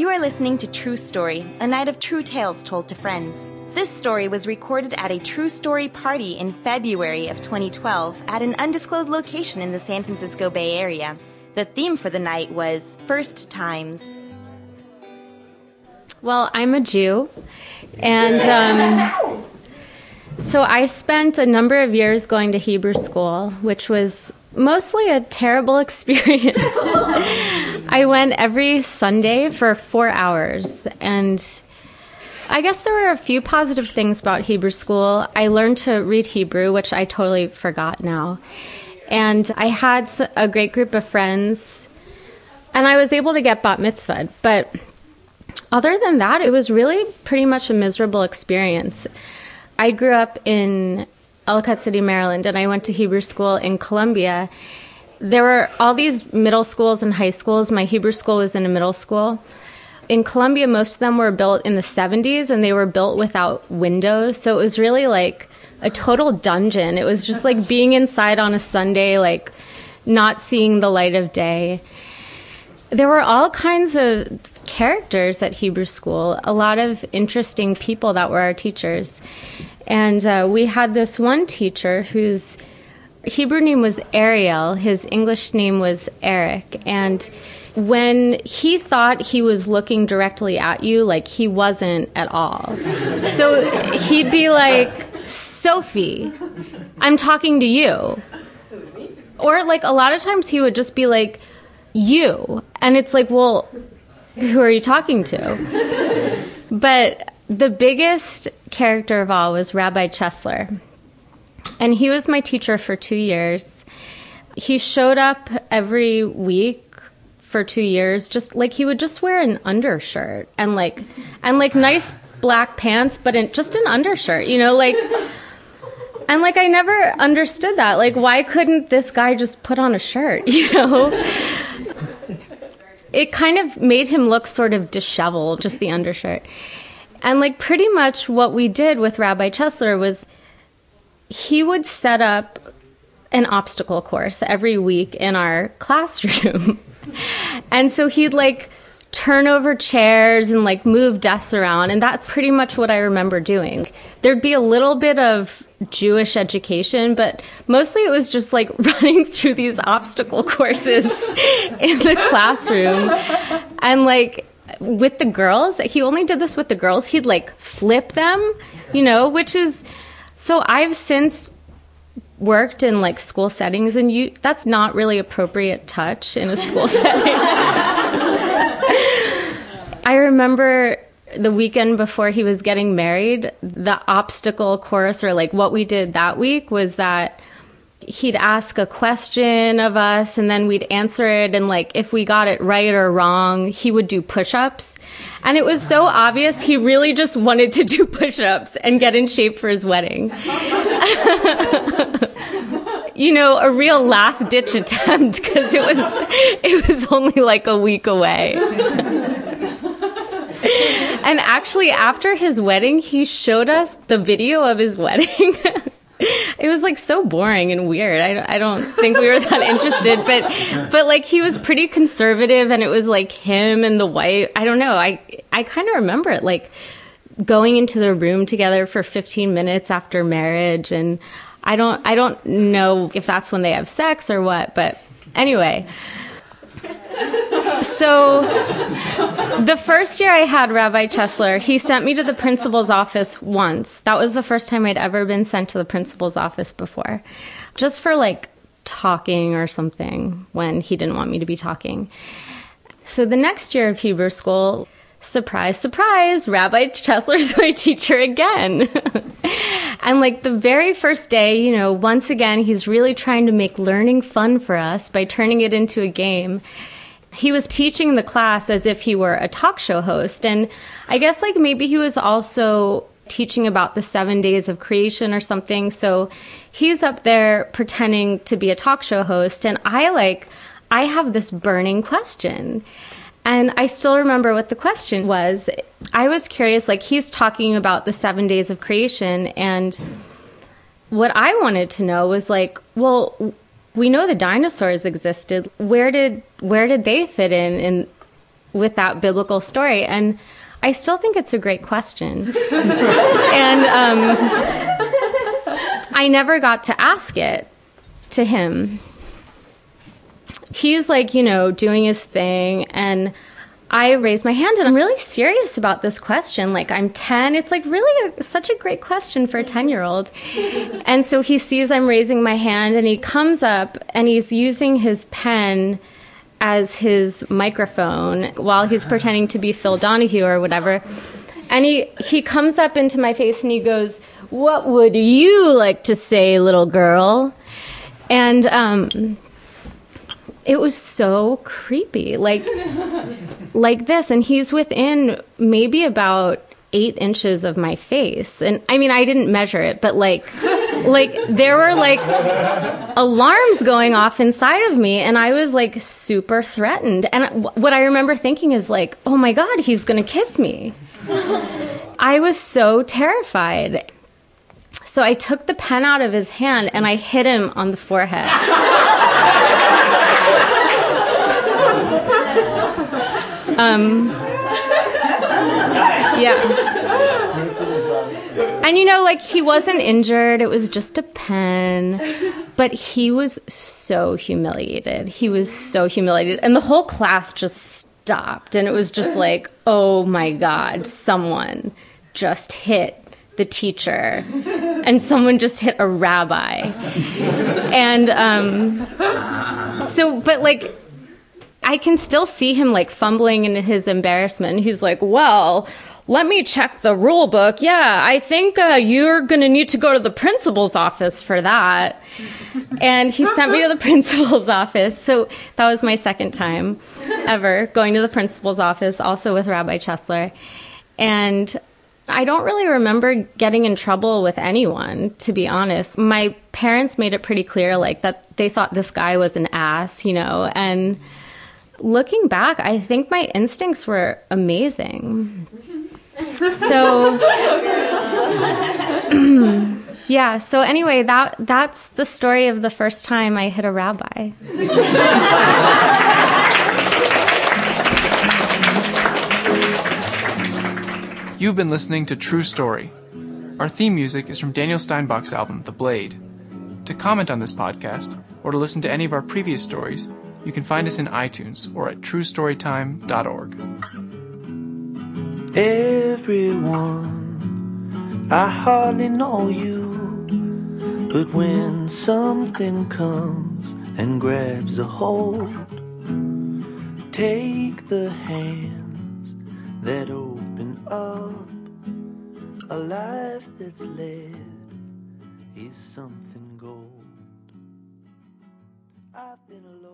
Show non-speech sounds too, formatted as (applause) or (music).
You are listening to True Story, a night of true tales told to friends. This story was recorded at a True Story party in February of 2012 at an undisclosed location in the San Francisco Bay Area. The theme for the night was First Times. Well, I'm a Jew, and um, so I spent a number of years going to Hebrew school, which was mostly a terrible (laughs) experience. I went every Sunday for four hours, and I guess there were a few positive things about Hebrew school. I learned to read Hebrew, which I totally forgot now. And I had a great group of friends, and I was able to get bat mitzvah. But other than that, it was really pretty much a miserable experience. I grew up in Ellicott City, Maryland, and I went to Hebrew school in Columbia. There were all these middle schools and high schools. My Hebrew school was in a middle school. In Columbia, most of them were built in the 70s and they were built without windows. So it was really like a total dungeon. It was just like being inside on a Sunday, like not seeing the light of day. There were all kinds of characters at Hebrew school, a lot of interesting people that were our teachers. And uh, we had this one teacher whose Hebrew name was Ariel, his English name was Eric. And when he thought he was looking directly at you, like he wasn't at all. So he'd be like, Sophie, I'm talking to you. Or like a lot of times he would just be like, you. And it's like, well, who are you talking to? But the biggest character of all was Rabbi Chesler. And he was my teacher for two years. He showed up every week for two years, just like he would just wear an undershirt and like and like nice black pants, but in just an undershirt, you know, like and like I never understood that. Like why couldn't this guy just put on a shirt, (laughs) you know? it kind of made him look sort of disheveled, just the undershirt. And like pretty much what we did with Rabbi Chesler was he would set up an obstacle course every week in our (laughs) classroom. and so he'd like turn over chairs and like move desks around. And that's pretty much what I remember doing. There'd be a little bit of Jewish education, but mostly it was just like (laughs) running through these obstacle courses (laughs) in the classroom. And like with the girls, he only did this with the girls. He'd like flip them, you know, which is so I've since worked in like school settings and you that's not really appropriate touch in a school (laughs) setting. I remember the weekend before he was getting married, the obstacle course or like what we did that week was that he'd ask a question of us and then we'd answer it and like if we got it right or wrong he would do push-ups. And it was so obvious he really just wanted to (laughs) do push-ups and get in shape for his wedding. (laughs) You know a real last ditch attempt because it was it was only like a week away. (laughs) And actually after his wedding he showed us the video of his wedding it was like so boring and weird. I, I don't think we were that (laughs) interested, but but like he was pretty conservative, and it was like him and the wife. I don't know. I I kind of remember it like going into the room together for 15 minutes after marriage, and I don't I don't know if that's when they have sex or what, but anyway. So, the first year I had Rabbi Chesler, he sent me to the principal's office once. That was the first time I'd ever been sent to the principal's office before, just for like talking or something when he didn't want me to be talking. So, the next year of Hebrew school, surprise, surprise, Rabbi Chesler's (laughs) my teacher again. (laughs) and like the very first day, you know, once again, he's really trying to make learning fun for us by turning it into a game he was teaching the class as if he were a talk show host. And I guess like maybe he was also teaching about the seven days of creation or something. So he's up there pretending to be a talk show host. And I like, I have this burning question. And I still remember what the question was. I was curious, like, he's talking about the seven days of creation. And what I wanted to know was, like, well, we know the dinosaurs existed. Where did where did they fit in in with that biblical story? And I still think it's a great question. (laughs) and um, I never got to ask it to him. He's like, you know, doing his thing. And I raised my hand and I'm really serious about this question. Like, I'm 10. It's like really a, such a great question for a 10 year old. and so he sees I'm raising my hand and he comes up and he's using his pen as his microphone while he's pretending to be Phil Donahue or whatever. And he, he comes up into my face and he goes, What would you like to say, little girl? And um, it was so creepy. Like, (laughs) like this. And he's within maybe about eight inches of my face. And I mean, I didn't measure it, but like, (laughs) like there were like alarms going off inside of me and i was like super threatened and what i remember thinking is like oh my god he's gonna kiss me (laughs) i was so terrified so i took the pen out of his hand and i hit him on the forehead um, yeah and you know, like he wasn't injured, it was just a pen. But he was so humiliated. He was so humiliated. And the whole class just stopped. And it was just like, oh my God, someone just hit the teacher and someone just hit a rabbi. And um, so, but like, I can still see him like fumbling in his embarrassment. He's like, well, let me check the rule book. Yeah, I think uh, you're going to need to go to the principal's office for that. and he sent me to the (laughs) principal's office. So that was my second time ever going to the principal's office, also with Rabbi Chesler. And I don't really remember getting in trouble with anyone, to be honest. My parents made it pretty clear, like, that they thought this guy was an ass, you know, and looking back, I think my instincts were amazing. (laughs) So (clears throat) yeah, so anyway, that that's the story of the first time I hit a rabbi. You've been listening to True Story. Our theme music is from Daniel Steinbach's album The Blade. To comment on this podcast or to listen to any of our previous stories, you can find us in iTunes or at truestorytime.org. Everyone, I hardly know you, but when something comes and grabs a hold, take the hands that open up. A life that's led is something gold. I've been alone.